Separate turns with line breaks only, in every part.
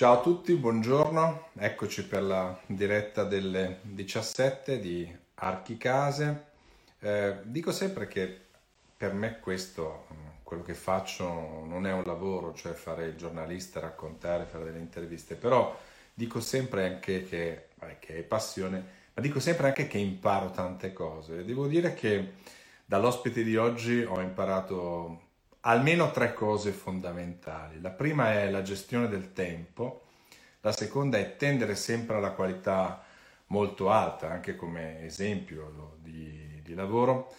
Ciao a tutti, buongiorno, eccoci per la diretta delle 17 di Archicase. Eh, dico sempre che per me questo, quello che faccio non è un lavoro, cioè fare il giornalista, raccontare, fare delle interviste, però dico sempre anche che, vabbè, che è passione, ma dico sempre anche che imparo tante cose. Devo dire che dall'ospite di oggi ho imparato almeno tre cose fondamentali. La prima è la gestione del tempo, la seconda è tendere sempre alla qualità molto alta, anche come esempio di, di lavoro,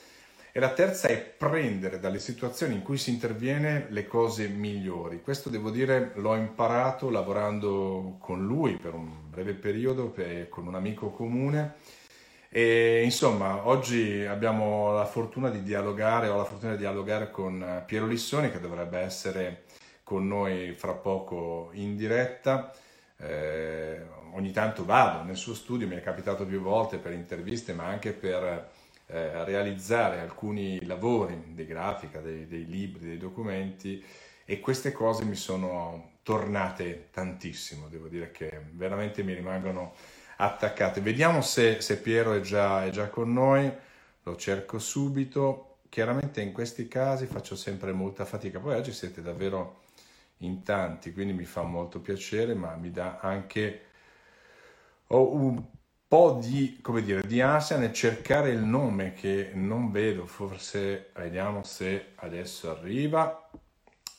e la terza è prendere dalle situazioni in cui si interviene le cose migliori. Questo devo dire l'ho imparato lavorando con lui per un breve periodo, con un amico comune e insomma, oggi abbiamo la fortuna di dialogare, ho la fortuna di dialogare con eh, Piero Lissoni che dovrebbe essere con noi fra poco in diretta. Eh, ogni tanto vado nel suo studio, mi è capitato più volte per interviste, ma anche per eh, realizzare alcuni lavori di grafica, dei, dei libri, dei documenti e queste cose mi sono tornate tantissimo, devo dire che veramente mi rimangono attaccate. Vediamo se, se Piero è già, è già con noi, lo cerco subito. Chiaramente in questi casi faccio sempre molta fatica, poi oggi siete davvero in tanti, quindi mi fa molto piacere, ma mi dà anche ho un po' di, come dire, di ansia nel cercare il nome che non vedo, forse vediamo se adesso arriva,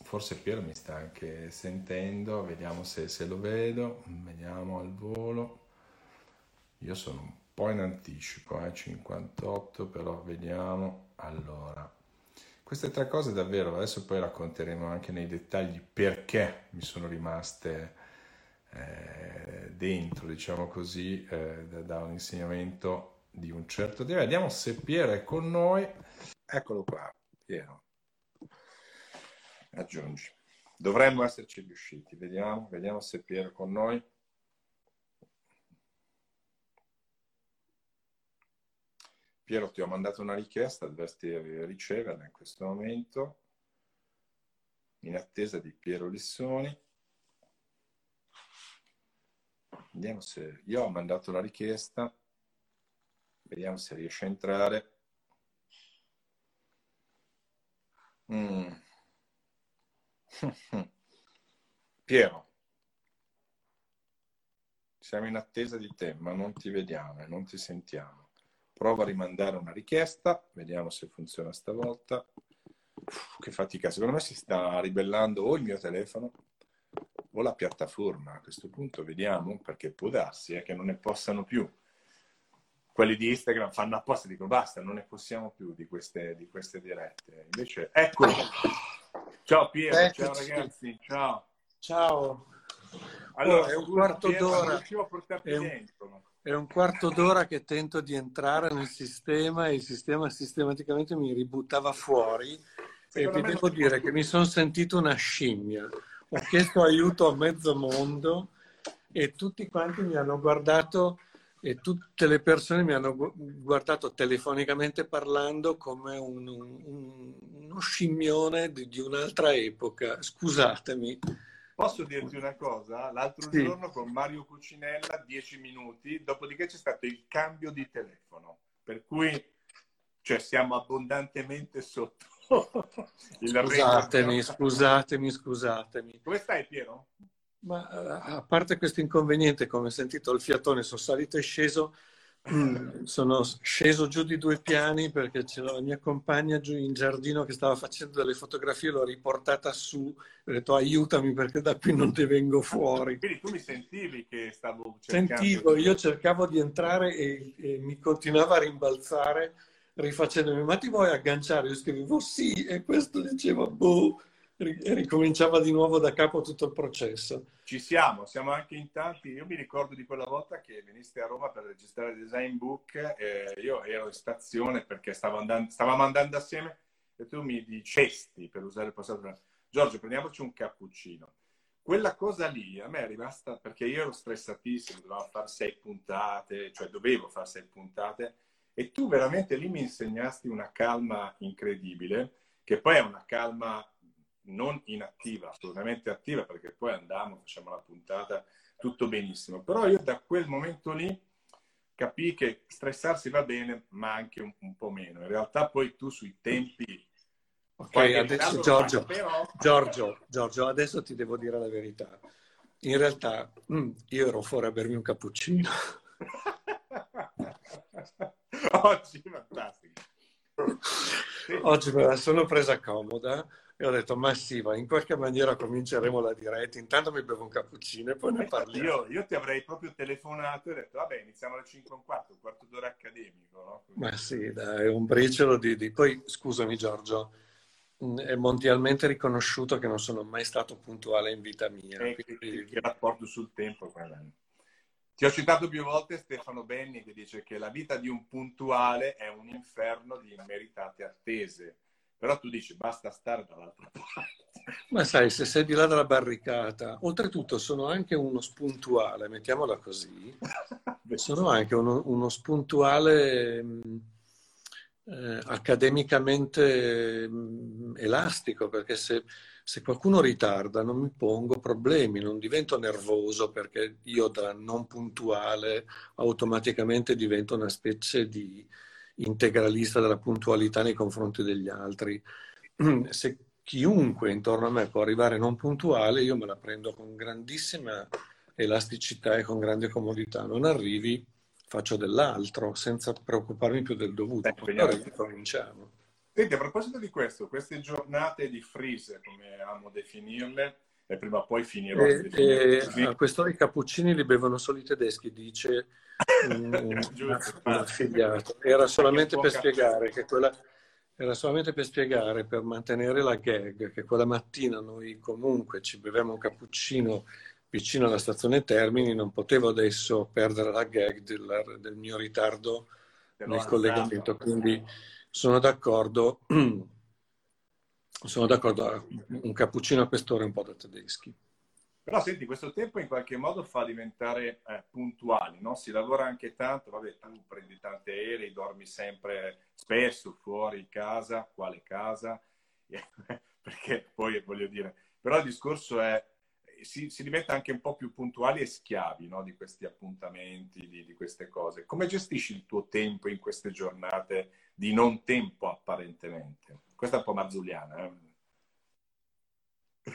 forse Piero mi sta anche sentendo, vediamo se, se lo vedo, vediamo al volo. Io sono un po' in anticipo, eh, 58, però vediamo. Allora, queste tre cose davvero, adesso poi racconteremo anche nei dettagli perché mi sono rimaste eh, dentro, diciamo così, eh, da, da, un insegnamento di un certo tipo. Vediamo se Piero è con noi. Eccolo qua, Piero. Aggiungi. Dovremmo esserci riusciti, vediamo, vediamo se Piero è con noi. Piero, ti ho mandato una richiesta, dovresti riceverla in questo momento, in attesa di Piero Lissoni. Vediamo se io ho mandato la richiesta, vediamo se riesce a entrare. Mm. Piero, siamo in attesa di te, ma non ti vediamo e non ti sentiamo. Prova a rimandare una richiesta, vediamo se funziona stavolta. Uff, che fatica, secondo me si sta ribellando o il mio telefono o la piattaforma. A questo punto vediamo, perché può darsi eh, che non ne possano più. Quelli di Instagram fanno apposta, dicono basta, non ne possiamo più di queste, di queste dirette. Invece, eccolo. Ciao Piero, ciao ragazzi, ciao.
Ciao. Allora, oh, è un quarto d'ora. È un, è un quarto d'ora che tento di entrare nel sistema e il sistema sistematicamente mi ributtava fuori e vi devo dire che mi sono sentito una scimmia. Ho chiesto aiuto a mezzo mondo e tutti quanti mi hanno guardato e tutte le persone mi hanno guardato telefonicamente parlando come un, un, uno scimmione di, di un'altra epoca. Scusatemi.
Posso dirti una cosa? L'altro sì. giorno con Mario Cucinella, 10 minuti, dopodiché c'è stato il cambio di telefono, per cui cioè, siamo abbondantemente sotto
il Scusatemi, scusatemi, scusatemi.
Come stai Piero?
Ma eh, a parte questo inconveniente, come ho sentito il fiatone, sono salito e sceso, sono sceso giù di due piani perché c'era la mia compagna giù in giardino che stava facendo delle fotografie, l'ho riportata su, ho detto aiutami perché da qui non ti vengo fuori.
Quindi tu mi sentivi che stavo
cercando? Sentivo, io cercavo di entrare e, e mi continuava a rimbalzare rifacendomi ma ti vuoi agganciare? Io scrivevo sì e questo diceva boh ricominciava di nuovo da capo tutto il processo.
Ci siamo, siamo anche in tanti. Io mi ricordo di quella volta che veniste a Roma per registrare il design book. Eh, io ero in stazione perché stavo andando, stavamo andando assieme e tu mi dicesti, per usare il passato, Giorgio, prendiamoci un cappuccino. Quella cosa lì a me è rimasta perché io ero stressatissimo, dovevo fare sei puntate, cioè dovevo fare sei puntate e tu veramente lì mi insegnasti una calma incredibile, che poi è una calma non inattiva, assolutamente attiva, perché poi andiamo, facciamo la puntata, tutto benissimo. Però io da quel momento lì capii che stressarsi va bene, ma anche un, un po' meno. In realtà poi tu sui tempi...
Ok, adesso Giorgio, però... Giorgio, Giorgio, adesso ti devo dire la verità. In realtà mm, io ero fuori a bermi un cappuccino.
Oggi, fantastico.
Oggi me la sono presa comoda e ho detto, ma sì, ma in qualche maniera cominceremo la diretta. Intanto mi bevo un cappuccino e poi ne parliamo.
Io, io, ti avrei proprio telefonato e detto, vabbè, iniziamo alle 5 e un quarto, un quarto d'ora accademico. No?
Ma sì, dai, un briciolo di, di... Poi, scusami Giorgio, mm, è mondialmente riconosciuto che non sono mai stato puntuale in vita mia.
Eh, quindi... Che rapporto sul tempo quell'anno. Ti ho citato più volte Stefano Benni che dice che la vita di un puntuale è un inferno di immeritate attese. Però tu dici basta stare dall'altra parte.
Ma sai, se sei di là dalla barricata, oltretutto sono anche uno spuntuale, mettiamola così, sono anche uno, uno spuntuale eh, accademicamente elastico, perché se, se, qualcuno ritarda non mi pongo problemi, non divento nervoso perché io da non puntuale automaticamente divento una specie di integralista della puntualità nei confronti degli altri. Se chiunque intorno a me può arrivare non puntuale, io me la prendo con grandissima elasticità e con grande comodità. Non arrivi, faccio dell'altro senza preoccuparmi più del dovuto. Poi ora ricominciamo.
Senti, a proposito di questo, queste giornate di freeze, come amo definirle, e prima o poi finirò
e, e a quest'ora i cappuccini li bevono solo i tedeschi, dice un, affiliato. Era solamente per spiegare che quella era solamente per spiegare, per mantenere la gag, che quella mattina noi comunque ci bevevamo un cappuccino vicino alla stazione Termini, non potevo adesso perdere la gag del, del mio ritardo nel collegamento, quindi sono d'accordo, sono d'accordo, un cappuccino a quest'ora è un po' da tedeschi.
Però senti, questo tempo in qualche modo fa diventare eh, puntuali, no? Si lavora anche tanto, vabbè, tu prendi tanti aerei, dormi sempre spesso fuori casa, quale casa? Perché poi voglio dire, però il discorso è, si, si diventa anche un po' più puntuali e schiavi no? di questi appuntamenti, di, di queste cose. Come gestisci il tuo tempo in queste giornate di non tempo apparentemente? Questa è un po' mazzuliana, eh?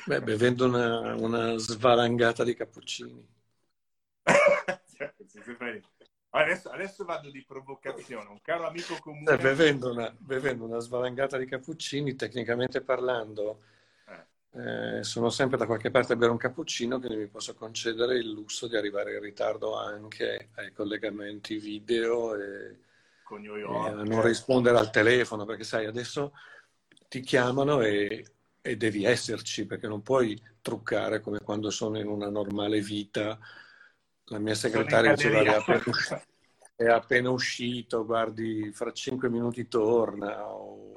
Beh, bevendo una, una svalangata di cappuccini.
adesso, adesso, vado di provocazione. Un caro amico comune...
Eh, bevendo, una, bevendo una svalangata di cappuccini, tecnicamente parlando, eh. eh, sono sempre da qualche parte a bere un cappuccino, quindi mi posso concedere il lusso di arrivare in ritardo anche ai collegamenti video e, e a non rispondere al telefono, perché sai, adesso ti chiamano e e devi esserci perché non puoi truccare come quando sono in una normale vita. La mia segretaria diceva è appena, è appena uscito, guardi, fra cinque minuti torna. O,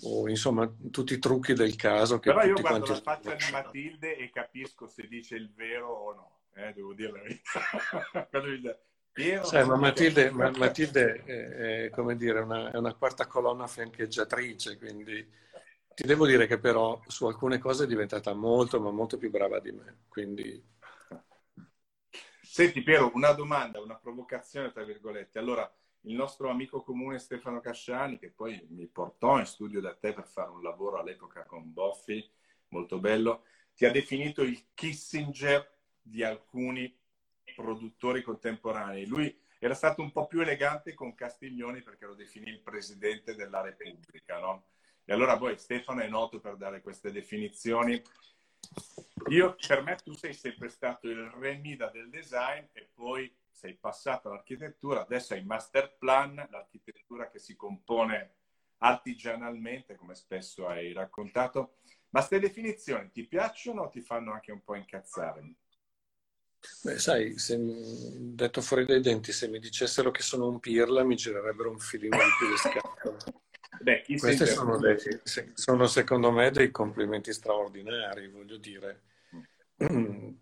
o, insomma tutti i trucchi del caso. Che
Però io guardo quanti... la faccia di Matilde e capisco se dice il vero o no. Eh, devo dire la verità.
Sai, ma Matilde, ma, Matilde è, è, come dire, una, è una quarta colonna fiancheggiatrice, quindi ti devo dire che però su alcune cose è diventata molto, ma molto più brava di me. Quindi...
Senti Piero, una domanda, una provocazione, tra virgolette. Allora, il nostro amico comune Stefano Casciani, che poi mi portò in studio da te per fare un lavoro all'epoca con Boffi, molto bello, ti ha definito il Kissinger di alcuni produttori contemporanei. Lui era stato un po' più elegante con Castiglioni perché lo definì il presidente della Repubblica, no? E allora poi Stefano è noto per dare queste definizioni. Io, per me tu sei sempre stato il remida del design e poi sei passato all'architettura, adesso hai master plan, l'architettura che si compone artigianalmente, come spesso hai raccontato. Ma queste definizioni ti piacciono o ti fanno anche un po' incazzare?
Beh, sai, se, detto fuori dai denti, se mi dicessero che sono un pirla mi girerebbero un filino di più le scatole. Beh, Questi sono, dei, sono, secondo me dei complimenti straordinari, voglio dire.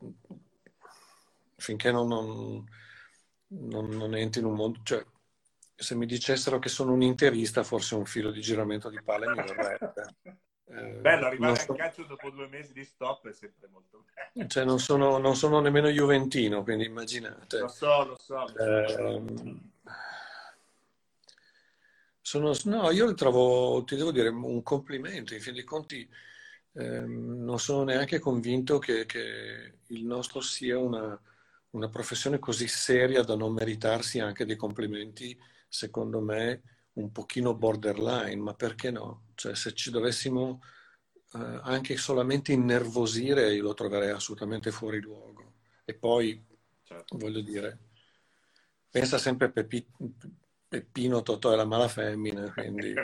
Finché non, non, non, non, entri in un mondo... Cioè, se mi dicessero che sono un interista, forse un filo di giramento di palle mi verrebbe. Eh,
bello, arrivare so... al calcio dopo due mesi di stop è sempre molto
bello. Cioè, non sono, non sono nemmeno Juventino, quindi immaginate.
Lo so, lo so.
Eh, sono, no, io trovo, ti devo dire, un complimento. In fin dei conti, ehm, non sono neanche convinto che, che il nostro sia una, una professione così seria da non meritarsi anche dei complimenti, secondo me, un pochino borderline, ma perché no? Cioè, se ci dovessimo eh, anche solamente innervosire, io lo troverei assolutamente fuori luogo. E poi, certo. voglio dire, pensa sempre a Pepi, Peppino Totò e la mala femmina, quindi...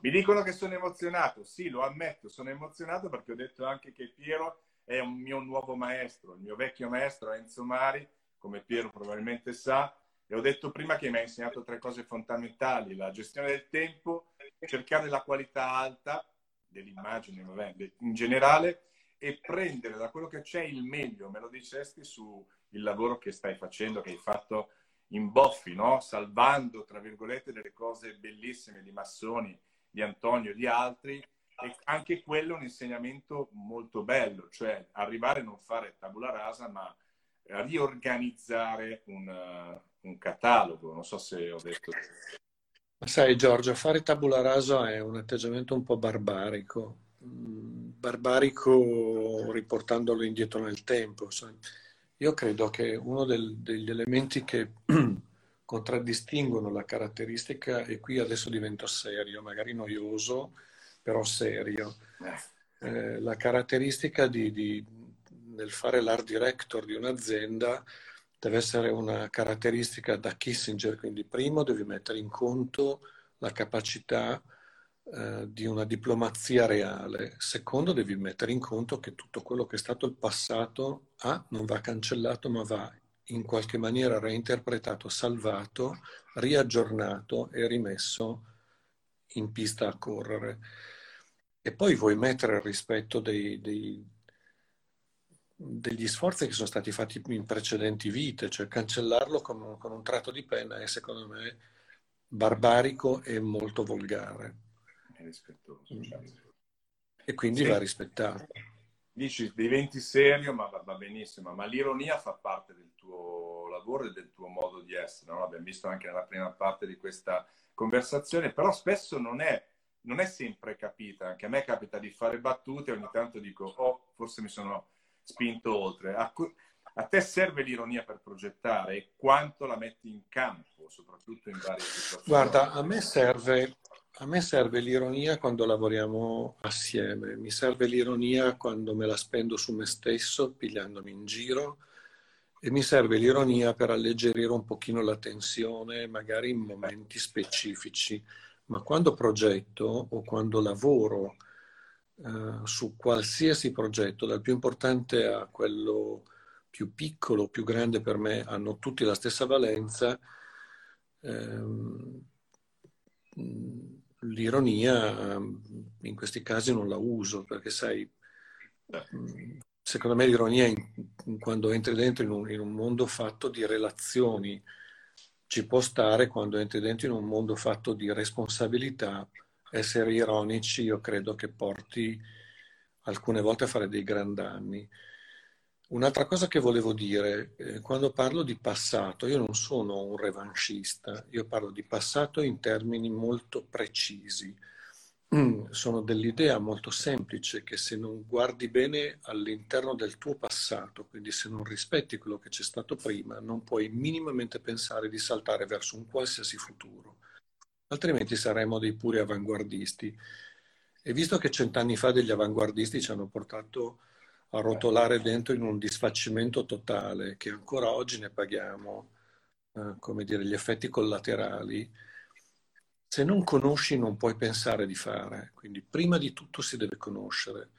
Mi dicono che sono emozionato, sì, lo ammetto, sono emozionato perché ho detto anche che Piero è un mio nuovo maestro, il mio vecchio maestro Enzo Mari, come Piero probabilmente sa, e ho detto prima che mi ha insegnato tre cose fondamentali, la gestione del tempo, cercare la qualità alta dell'immagine vabbè, in generale e prendere da quello che c'è il meglio, me lo dicesti sul lavoro che stai facendo, che hai fatto in boffi, no? salvando, tra virgolette, delle cose bellissime di Massoni, di Antonio e di altri, e anche quello è un insegnamento molto bello, cioè arrivare a non fare tabula rasa, ma riorganizzare un, un catalogo. Non so se ho detto.
Sai Giorgio, fare tabula rasa è un atteggiamento un po' barbarico, mm, barbarico riportandolo indietro nel tempo. Io credo che uno del, degli elementi che contraddistinguono la caratteristica, e qui adesso divento serio, magari noioso, però serio, eh, eh la caratteristica di, di, nel fare l'art director di un'azienda deve essere una caratteristica da Kissinger, quindi primo devi mettere in conto la capacità eh, di una diplomazia reale, secondo devi mettere in conto che tutto quello che è stato il passato A non va cancellato ma va in qualche maniera reinterpretato, salvato, riaggiornato e rimesso in pista a correre. E poi vuoi mettere il rispetto dei, dei degli sforzi che sono stati fatti in precedenti vite, cioè cancellarlo con, con un tratto di penna è secondo me barbarico e molto volgare.
rispettoso. Certo.
E quindi sì. va rispettato.
Dici, diventi serio, ma va, benissimo, ma l'ironia fa parte del tuo lavoro e del tuo modo di essere, no? L'abbiamo visto anche nella prima parte di questa conversazione, però spesso non è, non è sempre capita, anche a me capita di fare battute ogni tanto dico, oh, forse mi sono spinto oltre. A, a, te serve l'ironia per progettare e quanto la metti in campo, soprattutto in varie situazioni?
Guarda, a me serve, a me serve l'ironia quando lavoriamo assieme, mi serve l'ironia quando me la spendo su me stesso, pigliandomi in giro, e mi serve l'ironia per alleggerire un pochino la tensione, magari in momenti specifici. Ma quando progetto o quando lavoro eh, su qualsiasi progetto, dal più importante a quello più piccolo, più grande per me, hanno tutti la stessa valenza, ehm, l'ironia in questi casi non la uso perché sai, secondo me l'ironia in, quando entri dentro in un, in un mondo fatto di relazioni ci può stare, quando entri dentro in un mondo fatto di responsabilità essere ironici io credo che porti alcune volte a fare dei gran. Un'altra cosa che volevo dire, eh, quando parlo di passato, io non sono un revanchista, io parlo di passato in termini molto precisi. Mm, sono dell'idea molto semplice che se non guardi bene all'interno del tuo passato, quindi se non rispetti quello che c'è stato prima, non puoi minimamente pensare di saltare verso un qualsiasi futuro altrimenti saremmo dei puri avanguardisti. E visto che cent'anni fa degli avanguardisti ci hanno portato a rotolare dentro in un disfacimento totale, che ancora oggi ne paghiamo, eh, come dire, gli effetti collaterali, se non conosci non puoi pensare di fare. Quindi prima di tutto si deve conoscere.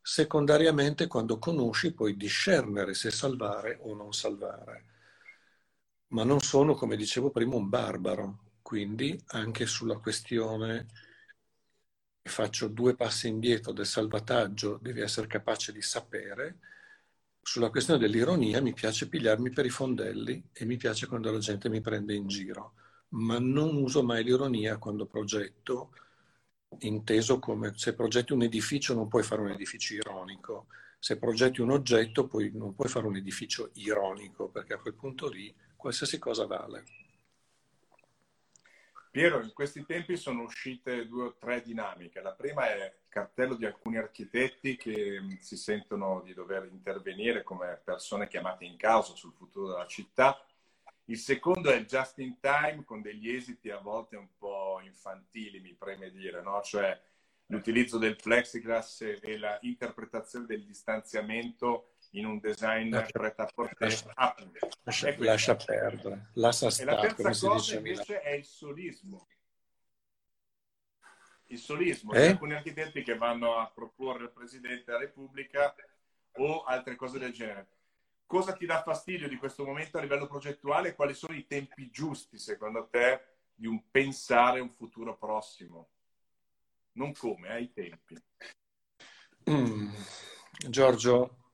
Secondariamente, quando conosci, puoi discernere se salvare o non salvare. Ma non sono, come dicevo prima, un barbaro quindi anche sulla questione, faccio due passi indietro del salvataggio, devi essere capace di sapere. Sulla questione dell'ironia mi piace pigliarmi per i fondelli e mi piace quando la gente mi prende in giro, ma non uso mai l'ironia quando progetto inteso come se progetti un edificio non puoi fare un edificio ironico, se progetti un oggetto poi non puoi fare un edificio ironico, perché a quel punto lì qualsiasi cosa vale.
Piero, in questi tempi sono uscite due o tre dinamiche. La prima è il cartello di alcuni architetti che mm, si sentono di dover intervenire come persone chiamate in causa sul futuro della città. Il secondo è il just in time con degli esiti a volte un po' infantili, mi preme dire, no? Cioè l'utilizzo del plexiglass e l'interpretazione del distanziamento in un design pret a porter
lascia, lascia, perdere lascia stare,
e la terza cosa invece è il solismo. Il solismo eh? alcuni architetti che vanno a proporre al Presidente della Repubblica o altre cose del genere. Cosa ti dà fastidio di questo momento a livello progettuale? Quali sono i tempi giusti secondo te di un pensare un futuro prossimo? Non come, ai tempi.
Mm. Giorgio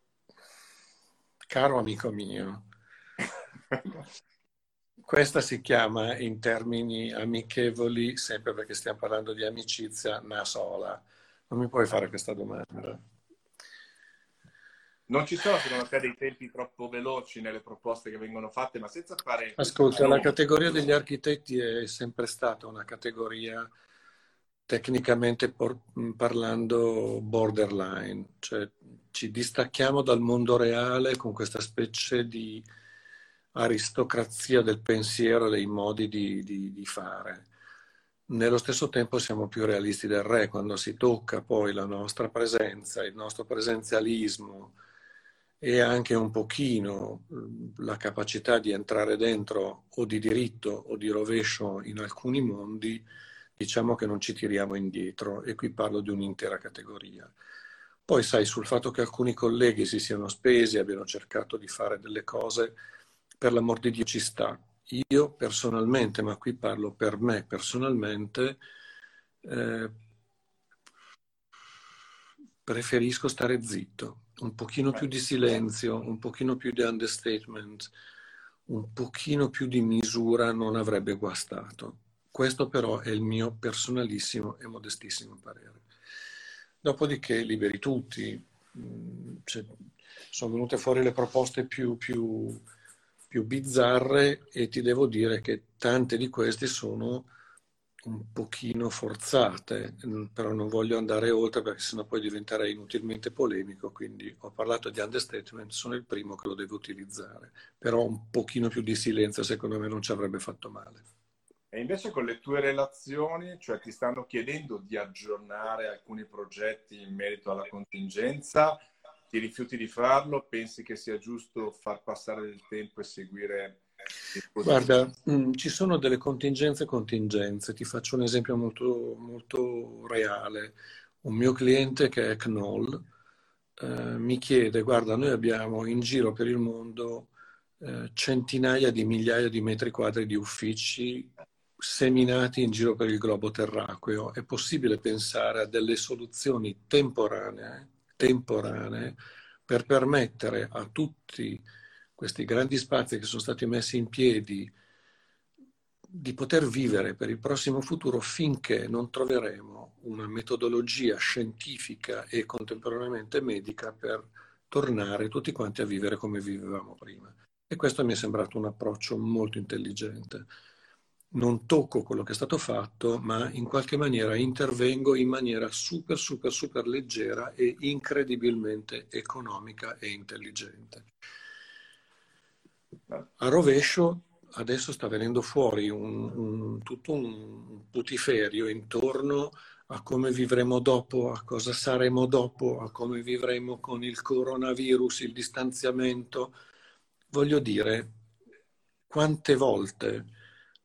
Caro amico mio, questa si chiama in termini amichevoli, sempre perché stiamo parlando di amicizia, una sola. Non mi puoi fare questa domanda.
Non ci sono secondo te dei tempi troppo veloci nelle proposte che vengono fatte, ma senza fare...
Ascolta, la categoria degli architetti è sempre stata una categoria tecnicamente por- parlando borderline, cioè ci distacchiamo dal mondo reale con questa specie di aristocrazia del pensiero dei modi di, di, di, fare. Nello stesso tempo siamo più realisti del re quando si tocca poi la nostra presenza, il nostro presenzialismo e anche un pochino la capacità di entrare dentro o di diritto o di rovescio in alcuni mondi, diciamo che non ci tiriamo indietro e qui parlo di un'intera categoria. Poi sai, sul fatto che alcuni colleghi si siano spesi, abbiano cercato di fare delle cose, per l'amor di Dio ci sta. Io personalmente, ma qui parlo per me personalmente, eh, preferisco stare zitto, un pochino più di silenzio, un pochino più di understatement, un pochino più di misura non avrebbe guastato. Questo però è il mio personalissimo e modestissimo parere. Dopodiché liberi tutti, mm, cioè, sono venute fuori le proposte più, più, più bizzarre e ti devo dire che tante di queste sono un pochino forzate, mm, però non voglio andare oltre perché sennò poi diventerei inutilmente polemico, quindi ho parlato di understatement, sono il primo che lo devo utilizzare, però un pochino più di silenzio secondo me non ci avrebbe fatto male.
E invece con le tue relazioni, cioè ti stanno chiedendo di aggiornare alcuni progetti in merito alla contingenza, ti rifiuti di farlo, pensi che sia giusto far passare del tempo e seguire
Guarda, mm, ci sono delle contingenze e contingenze. Ti faccio un esempio molto, molto reale. Un mio cliente che è Knoll eh, mi chiede, guarda, noi abbiamo in giro per il mondo eh, centinaia di migliaia di metri quadri di uffici seminati in giro per il globo terracqueo. È possibile pensare a delle soluzioni temporanee, temporanee per permettere a tutti questi grandi spazi che sono stati messi in piedi di poter vivere per il prossimo futuro finché non troveremo una metodologia scientifica e contemporaneamente medica per tornare tutti quanti a vivere come vivevamo prima. E questo mi è sembrato un approccio molto intelligente non tocco quello che è stato fatto, ma in qualche maniera intervengo in maniera super, super, super leggera e incredibilmente economica e intelligente. A rovescio adesso sta venendo fuori un, un, tutto un putiferio intorno a come vivremo dopo, a cosa saremo dopo, a come vivremo con il coronavirus, il distanziamento. Voglio dire, quante volte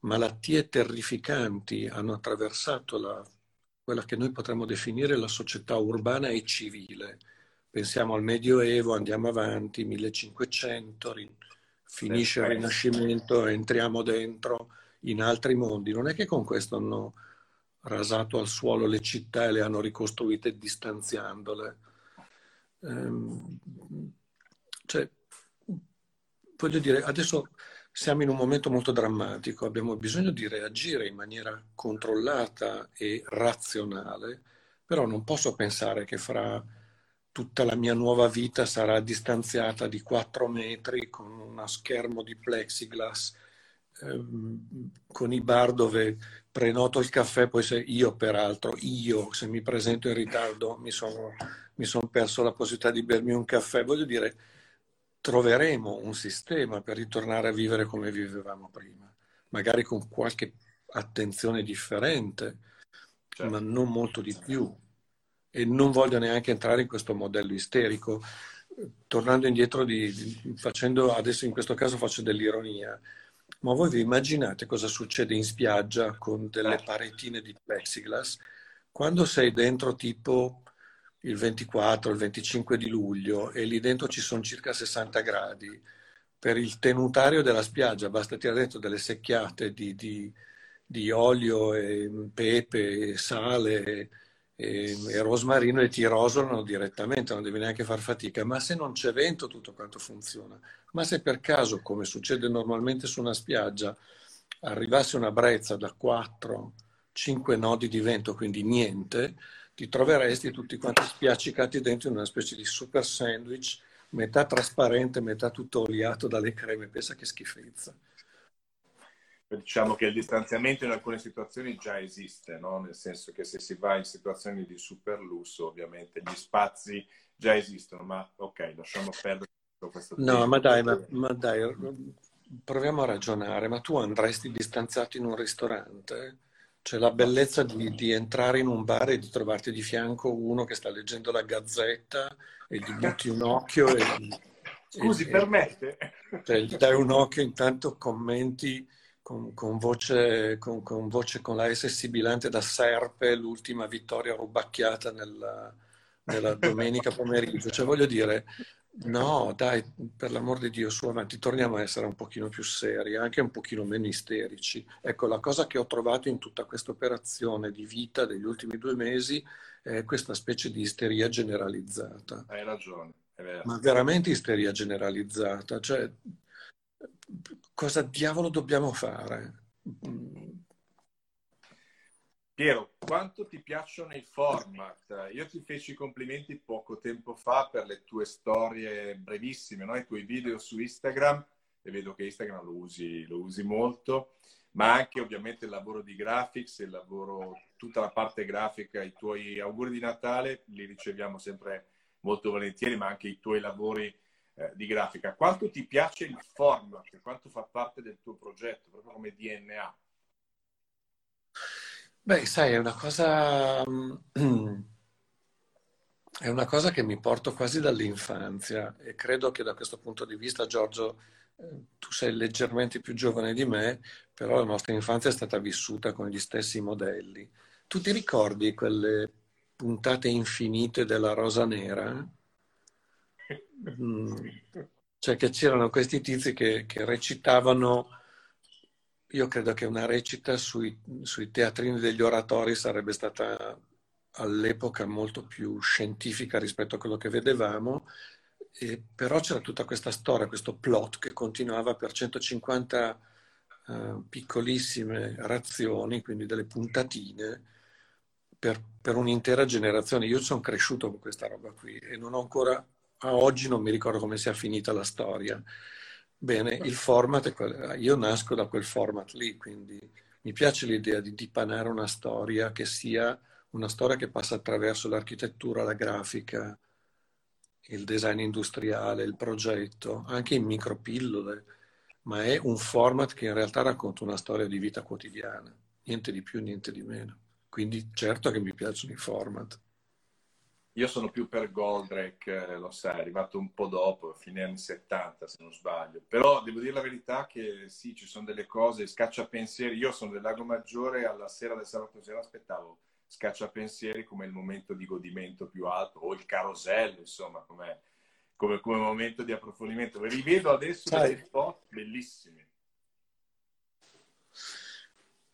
malattie terrificanti hanno attraversato la, quella che noi potremmo definire la società urbana e civile. Pensiamo al Medioevo, andiamo avanti, 1500, finisce il Rinascimento, entriamo dentro in altri mondi. Non è che con questo hanno rasato al suolo le città e le hanno ricostruite distanziandole. Ehm, cioè, voglio dire, adesso siamo in un momento molto drammatico, abbiamo bisogno di reagire in maniera controllata e razionale, però non posso pensare che fra tutta la mia nuova vita sarà distanziata di 4 metri con uno schermo di plexiglass, ehm, con i bar dove prenoto il caffè, poi se io peraltro, io se mi presento in ritardo mi sono, mi sono perso la possibilità di bermi un caffè, voglio dire troveremo un sistema per ritornare a vivere come vivevamo prima, magari con qualche attenzione differente, certo. ma non molto di più. E non voglio neanche entrare in questo modello isterico. Tornando indietro, di, di, facendo, adesso in questo caso faccio dell'ironia, ma voi vi immaginate cosa succede in spiaggia con delle certo. paretine di plexiglass? Quando sei dentro tipo il 24, il 25 di luglio e lì dentro ci sono circa 60 gradi. Per il tenutario della spiaggia basta tirare dentro delle secchiate di, di, di olio, e pepe, e sale e, e, rosmarino e ti rosolano direttamente, non devi neanche far fatica. Ma se non c'è vento tutto quanto funziona. Ma se per caso, come succede normalmente su una spiaggia, arrivasse una brezza da 4, 5 nodi di vento, quindi niente, ti troveresti tutti quanti spiaccicati dentro in una specie di super sandwich, metà trasparente, metà tutto oliato dalle creme. Pensa che schifezza.
Diciamo che il distanziamento in alcune situazioni già esiste, no? nel senso che se si va in situazioni di super lusso, ovviamente gli spazi già esistono, ma ok, lasciamo perdere questo
No, tempo. ma dai, ma, ma dai, proviamo a ragionare, ma tu andresti distanziato in un ristorante? Cioè la bellezza di, di, entrare in un bar e di trovarti di fianco uno che sta leggendo la gazzetta e gli butti un occhio e...
Scusi, e, permette?
Cioè, gli dai un occhio, intanto commenti con, con, voce, con, con, voce, con la S sibilante da serpe l'ultima vittoria rubacchiata nella, nella domenica pomeriggio. Cioè voglio dire, No, dai, per l'amor di Dio, su avanti, torniamo a essere un pochino più seri, anche un pochino meno isterici. Ecco, la cosa che ho trovato in tutta questa operazione di vita degli ultimi due mesi è questa specie di isteria generalizzata.
Hai ragione, è vero.
Ma veramente isteria generalizzata. Cioè, cosa diavolo dobbiamo fare?
Piero, quanto ti piacciono i format? Io ti feci i complimenti poco tempo fa per le tue storie brevissime, no? i tuoi video su Instagram, e vedo che Instagram lo usi, lo usi molto, ma anche ovviamente il lavoro di graphics, il lavoro, tutta la parte grafica, i tuoi auguri di Natale li riceviamo sempre molto volentieri, ma anche i tuoi lavori eh, di grafica. Quanto ti piace il format? Quanto fa parte del tuo progetto, proprio come DNA?
Beh, sai, è una cosa... È una cosa che mi porto quasi dall'infanzia e credo che da questo punto di vista, Giorgio, eh, tu sei leggermente più giovane di me, però la nostra infanzia è stata vissuta con gli stessi modelli. Tu ti ricordi quelle puntate infinite della Rosa Nera? Mm. Cioè che c'erano questi tizi che, che recitavano io credo che una recita sui, sui teatrini degli oratori sarebbe stata all'epoca molto più scientifica rispetto a quello che vedevamo, e però c'era tutta questa storia, questo plot che continuava per 150 uh, eh, piccolissime razioni, quindi delle puntatine, per, per, un'intera generazione. Io sono cresciuto con questa roba qui e non ho ancora, a oggi non mi ricordo come sia finita la storia. Bene, il format è quello. Io nasco da quel format lì, quindi mi piace l'idea di dipanare una storia che sia una storia che passa attraverso l'architettura, la grafica, il design industriale, il progetto, anche in micropillole, ma è un format che in realtà racconta una storia di vita quotidiana, niente di più, niente di meno. Quindi certo che mi piacciono i format.
Io sono più per Goldrake, eh, lo sai, è arrivato un po' dopo, fine anni 70 se non sbaglio. Però devo dire la verità che sì, ci sono delle cose, scacciapensieri. Io sono del Lago Maggiore, alla sera del sabato sera aspettavo scacciapensieri come il momento di godimento più alto, o il carosello, insomma, come, come, come momento di approfondimento. Ve li vedo adesso dei spot bellissimi.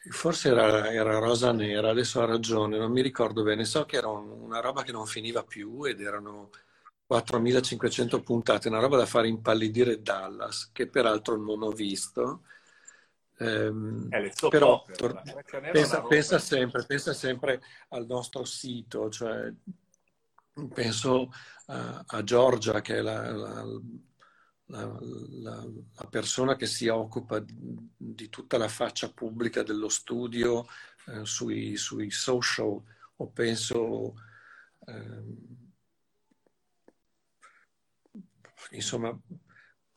Forse era, era, Rosa Nera, adesso ha ragione, non mi ricordo bene. So che era un, una roba che non finiva più ed erano 4500 puntate, una roba da fare impallidire Dallas, che peraltro non ho visto. Ehm, eh, però tor- pensa, pensa, sempre, pensa, sempre, al nostro sito, cioè, penso a, a Giorgia che è la, la, la, la, persona che si occupa di tutta la faccia pubblica dello studio eh, sui, sui, social o penso eh, insomma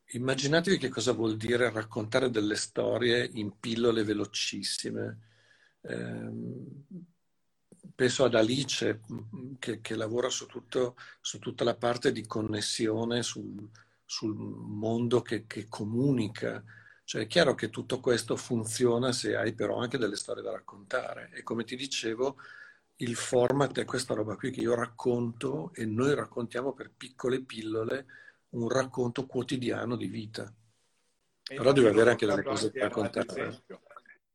Immaginatevi che cosa vuol dire raccontare delle storie in pillole velocissime. Eh, penso ad Alice che, che lavora su, tutto, su, tutta la parte di connessione sul, sul mondo che, che, comunica. Cioè è chiaro che tutto questo funziona se hai però anche delle storie da raccontare. E come ti dicevo, il format è questa roba qui che io racconto e noi raccontiamo per piccole pillole un racconto quotidiano di vita. E Però deve avere anche delle cose da raccontare.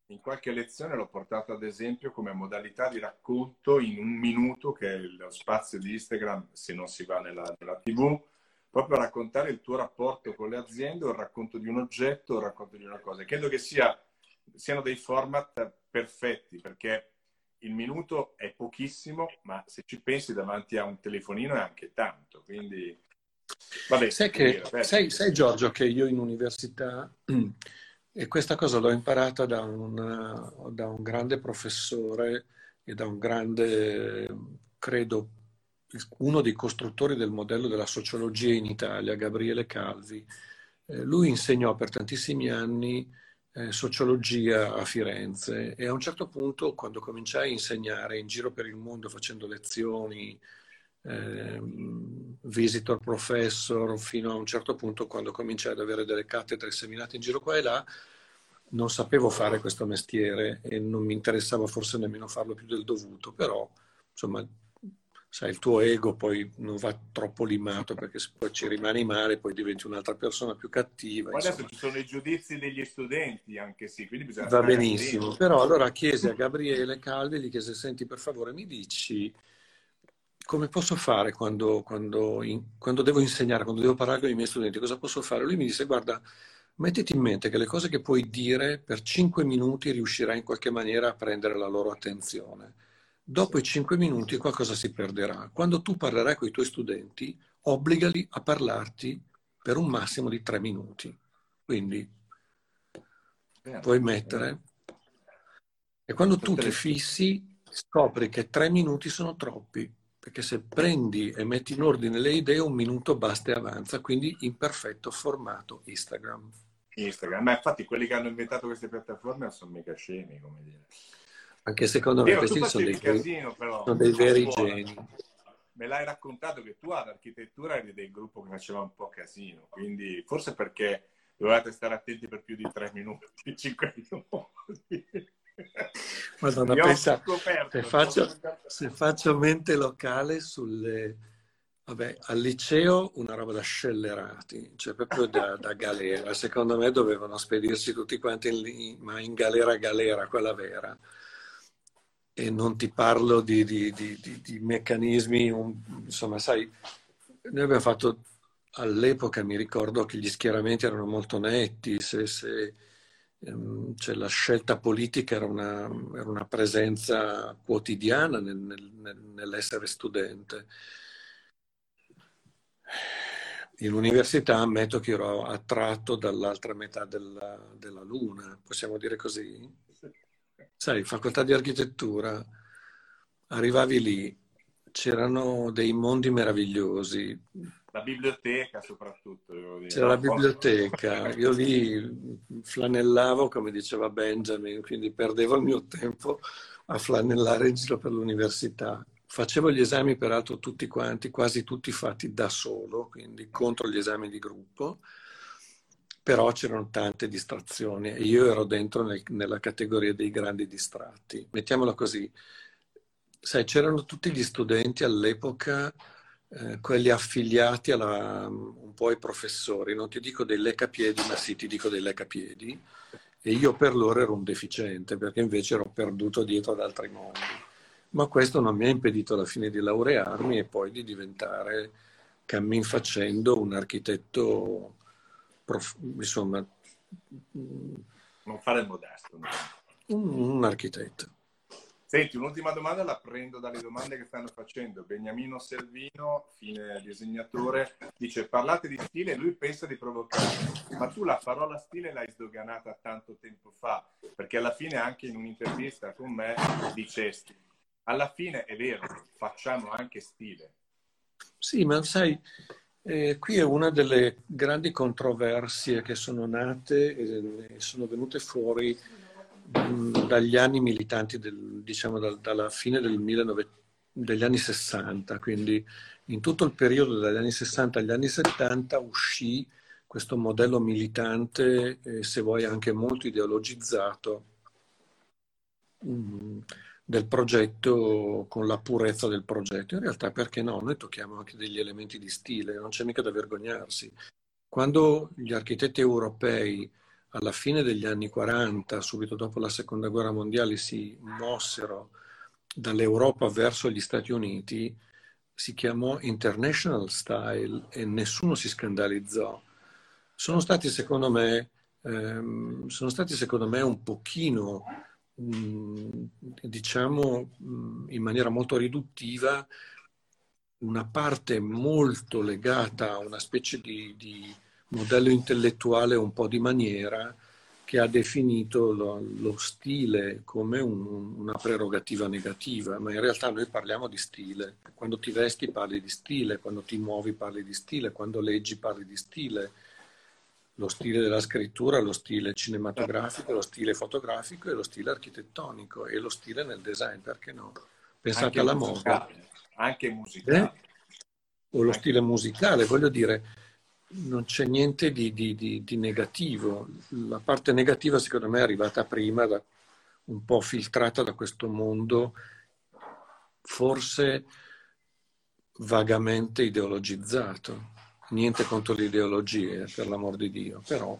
In qualche lezione l'ho portato ad esempio come modalità di racconto in un minuto, che è lo spazio di Instagram, se non si va nella, nella TV, proprio a raccontare il tuo rapporto con le aziende, il racconto di un oggetto, il racconto di una cosa. Credo che sia, siano dei format perfetti, perché il minuto è pochissimo, ma se ci pensi davanti a un telefonino è anche tanto. Quindi
Vabbè, sai, che, sai, sai, Giorgio che io in università, e questa cosa l'ho imparata da un, da un grande professore e da un grande, credo, uno dei costruttori del modello della sociologia in Italia, Gabriele Calvi. Eh, lui insegnò per tantissimi anni eh, sociologia a Firenze e a un certo punto, quando cominciai a insegnare in giro per il mondo facendo lezioni, eh, visitor professor fino a un certo punto quando cominciai ad avere delle cattedre seminate in giro qua e là non sapevo fare questo mestiere e non mi interessava forse nemmeno farlo più del dovuto però insomma sai il tuo ego poi non va troppo limato perché poi ci rimani male poi diventi un'altra persona più cattiva
ma adesso ci sono i giudizi degli studenti anche sì quindi bisogna
va benissimo però allora chiesi a Gabriele Calvi gli chiese senti per favore mi dici come posso fare quando, quando, in, quando, devo insegnare, quando devo parlare con i miei studenti, cosa posso fare? Lui mi disse, guarda, mettiti in mente che le cose che puoi dire per 5 minuti riuscirai in qualche maniera a prendere la loro attenzione. Dopo i 5 minuti qualcosa si perderà. Quando tu parlerai con i tuoi studenti, obbligali a parlarti per un massimo di 3 minuti. Quindi puoi mettere... E quando tu ti fissi, scopri che 3 minuti sono troppi perché se prendi e metti in ordine le idee un minuto basta e avanza, quindi in perfetto formato Instagram.
Instagram, ma infatti quelli che hanno inventato queste piattaforme non sono mica scemi, come dire.
Anche secondo me questi sono dei, casino, però, sono dei veri geni.
Me l'hai raccontato che tu all'architettura eri del gruppo che faceva un po' casino, quindi forse perché dovevate stare attenti per più di tre minuti, cinque minuti.
Madonna, pensa, se, faccio, se faccio mente locale sulle... Vabbè, al liceo una roba da scellerati, cioè proprio da, da galera. Secondo me dovevano spedirsi tutti quanti, in, ma in galera galera, quella vera. E non ti parlo di, di, di, di meccanismi, un, insomma, sai, noi abbiamo fatto all'epoca, mi ricordo che gli schieramenti erano molto netti, se, se Ehm, cioè la scelta politica era una, era una presenza quotidiana nel, nel, nell'essere studente. In università ammetto che ero attratto dall'altra metà della, della luna, possiamo dire così? Sai, facoltà di architettura, arrivavi lì, c'erano dei mondi meravigliosi,
la biblioteca soprattutto. Devo dire.
C'era la biblioteca, io lì flanellavo come diceva Benjamin, quindi perdevo il mio tempo a flanellare in giro per l'università. Facevo gli esami peraltro tutti quanti, quasi tutti fatti da solo, quindi contro gli esami di gruppo, però c'erano tante distrazioni e io ero dentro nel, nella categoria dei grandi distratti. Mettiamolo così. Sai, c'erano tutti gli studenti all'epoca eh, quelli affiliati alla, un po' ai professori, non ti dico dei leccapiedi, ma sì, ti dico dei leccapiedi, e io per loro ero un deficiente, perché invece ero perduto dietro ad altri mondi. Ma questo non mi ha impedito alla fine di laurearmi e poi di diventare cammin facendo un architetto, prof, insomma...
Non fare il modesto. No?
Un, un architetto.
Senti, un'ultima domanda la prendo dalle domande che stanno facendo. Beniamino Servino, fine disegnatore, dice parlate di stile e lui pensa di provocare, ma tu la parola stile l'hai sdoganata tanto tempo fa, perché alla fine anche in un'intervista con me dicesti, alla fine è vero, facciamo anche stile.
Sì, ma sai, eh, qui è una delle grandi controversie che sono nate e sono venute fuori dagli anni militanti, del, diciamo dal, dalla fine del 19, degli anni 60, quindi in tutto il periodo dagli anni 60 agli anni 70 uscì questo modello militante, se vuoi anche molto ideologizzato, del progetto con la purezza del progetto. In realtà perché no? Noi tocchiamo anche degli elementi di stile, non c'è mica da vergognarsi. Quando gli architetti europei alla fine degli anni 40, subito dopo la seconda guerra mondiale, si mossero dall'Europa verso gli Stati Uniti, si chiamò International Style e nessuno si scandalizzò. Sono stati secondo me, ehm, sono stati secondo me un pochino, diciamo mh, mm, in maniera molto riduttiva, una parte molto legata a una specie di, di modello intellettuale un po' di maniera che ha definito lo, lo stile come un, una prerogativa negativa, ma in realtà noi parliamo di stile. Quando ti vesti parli di stile, quando ti muovi parli di stile, quando leggi parli di stile. Lo stile della scrittura, lo stile cinematografico, lo stile fotografico e lo stile architettonico e lo stile nel design, perché no? Pensate anche alla moda.
Anche musicale. Eh?
O lo stile musicale, voglio dire, non c'è niente di, di, di, di, negativo. La parte negativa secondo me è arrivata prima, da, un po' filtrata da questo mondo, forse vagamente ideologizzato. Niente contro le ideologie, per l'amor di Dio, però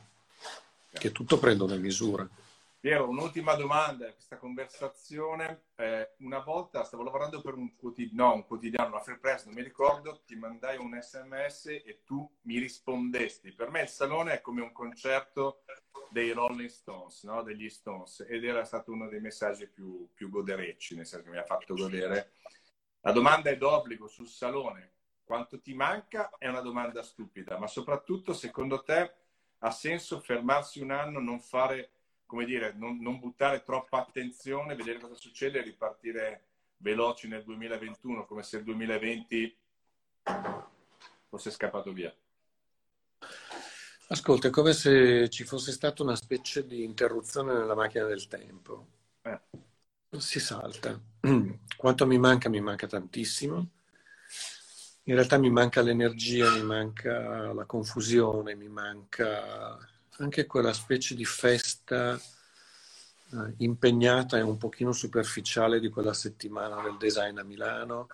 che tutto prenda una misura.
Piero, un'ultima domanda a questa conversazione. Eh, una volta stavo lavorando per un, quotid- no, un quotidiano, una free press, non mi ricordo, ti mandai un sms e tu mi rispondesti. Per me il salone è come un concerto dei Rolling Stones, no? degli Stones, ed era stato uno dei messaggi più, più goderecci, nel senso che mi ha fatto godere. La domanda è d'obbligo sul salone. Quanto ti manca? È una domanda stupida, ma soprattutto secondo te ha senso fermarsi un anno, non fare come dire, non, non, buttare troppa attenzione, vedere cosa succede e ripartire veloci nel 2021, come se il 2020 fosse scappato via.
Ascolta, è come se ci fosse stata una specie di interruzione nella macchina del tempo. Eh. Si salta. Quanto mi manca? Mi manca tantissimo. In realtà mi manca l'energia, mi manca la confusione, mi manca anche quella specie di festa eh, impegnata e un pochino superficiale di quella settimana del design a Milano.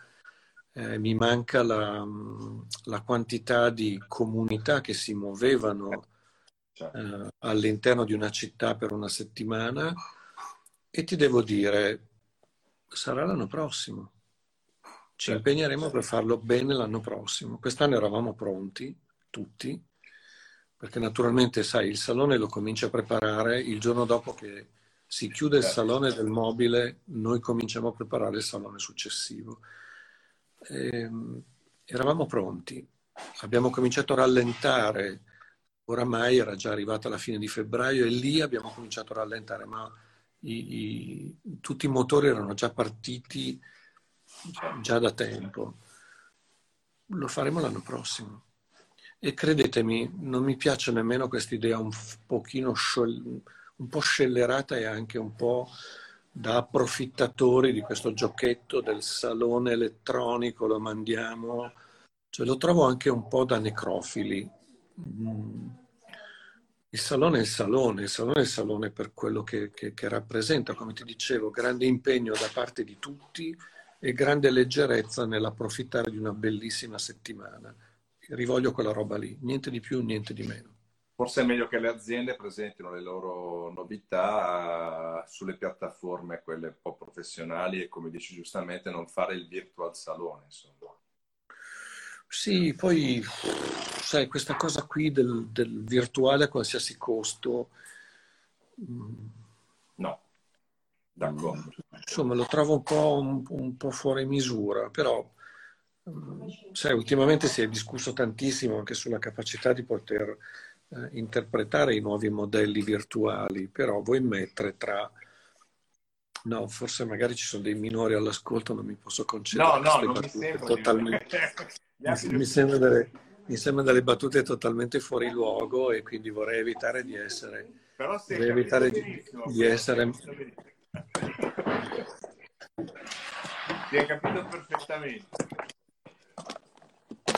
Eh, mi manca la, mm, la, quantità di comunità che si muovevano certo. eh, all'interno di una città per una settimana e ti devo dire, sarà l'anno prossimo. Ci certo. impegneremo per farlo bene l'anno prossimo. Quest'anno eravamo pronti, tutti, perché naturalmente, sai, il salone lo comincia a preparare il giorno dopo che si chiude il certo. salone del mobile, noi cominciamo a preparare il salone successivo. E, ehm, eravamo pronti, abbiamo cominciato a rallentare, oramai era già arrivata la fine di febbraio e lì abbiamo cominciato a rallentare, ma i, i, tutti i motori erano già partiti già da tempo. Lo faremo l'anno prossimo. E credetemi, non mi piace nemmeno questa idea un pochino sciol- un po' scellerata e anche un po' da approfittatori di questo giochetto del salone elettronico, lo mandiamo, cioè lo trovo anche un po' da necrofili. Mm. Il salone è il salone, il salone è il salone per quello che, che, che rappresenta, come ti dicevo, grande impegno da parte di tutti e grande leggerezza nell'approfittare di una bellissima settimana rivoglio quella roba lì, niente di più, niente di meno.
Forse è meglio che le aziende presentino le loro novità sulle piattaforme, quelle un po' professionali e come dici giustamente non fare il virtual salone. Insomma.
Sì, poi sai, questa cosa qui del, del virtuale a qualsiasi costo.
Mm, no, d'accordo.
Insomma, lo trovo un po', un, un po fuori misura, però mm, sai, ultimamente si è discusso tantissimo anche sulla capacità di poter eh, interpretare i nuovi modelli virtuali, però vuoi mettere tra... No, forse magari ci sono dei minori all'ascolto, non mi posso concedere.
No, no, non mi sembra.
Totalmente... mi, sembra delle, mi sembra delle battute totalmente fuori luogo e quindi vorrei evitare di essere...
Però se vorrei evitare di,
di essere...
Ti hai capito perfettamente.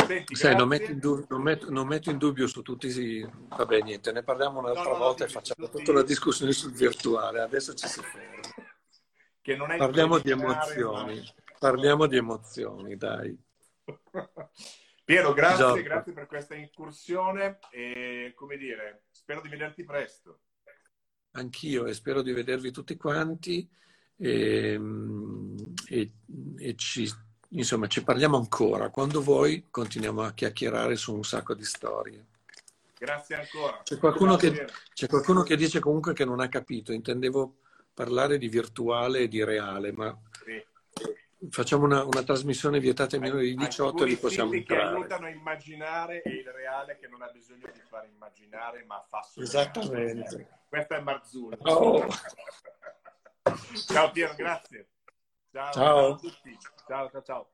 Senti, Sai, non metto, dubbio, non, metto, non metto, in dubbio, su tutti i... Vabbè, niente, ne parliamo un'altra no, no, volta no, e facciamo tutti... tutta la discussione sul virtuale. Adesso ci si ferma. Parliamo di emozioni. Ma... Parliamo di emozioni, dai.
Piero, grazie, esatto. grazie per questa incursione e, come dire, spero di vederti presto.
Anch'io e spero di vedervi tutti quanti e, e, e ci Insomma, ci parliamo ancora. Quando vuoi continuiamo a chiacchierare su un sacco di storie.
Grazie ancora.
C'è qualcuno, che, c'è qualcuno che dice comunque che non ha capito. Intendevo parlare di virtuale e di reale, ma sì. facciamo una, una, trasmissione vietata ai minori di 18 e li possiamo entrare.
che aiutano a immaginare e il reale che non ha bisogno di fare immaginare, ma fa
solo Esattamente.
Questo è Marzullo. Oh. Ciao Piero, grazie.
Ciao, ciao.
a tutti. Ciao, ciao, ciao.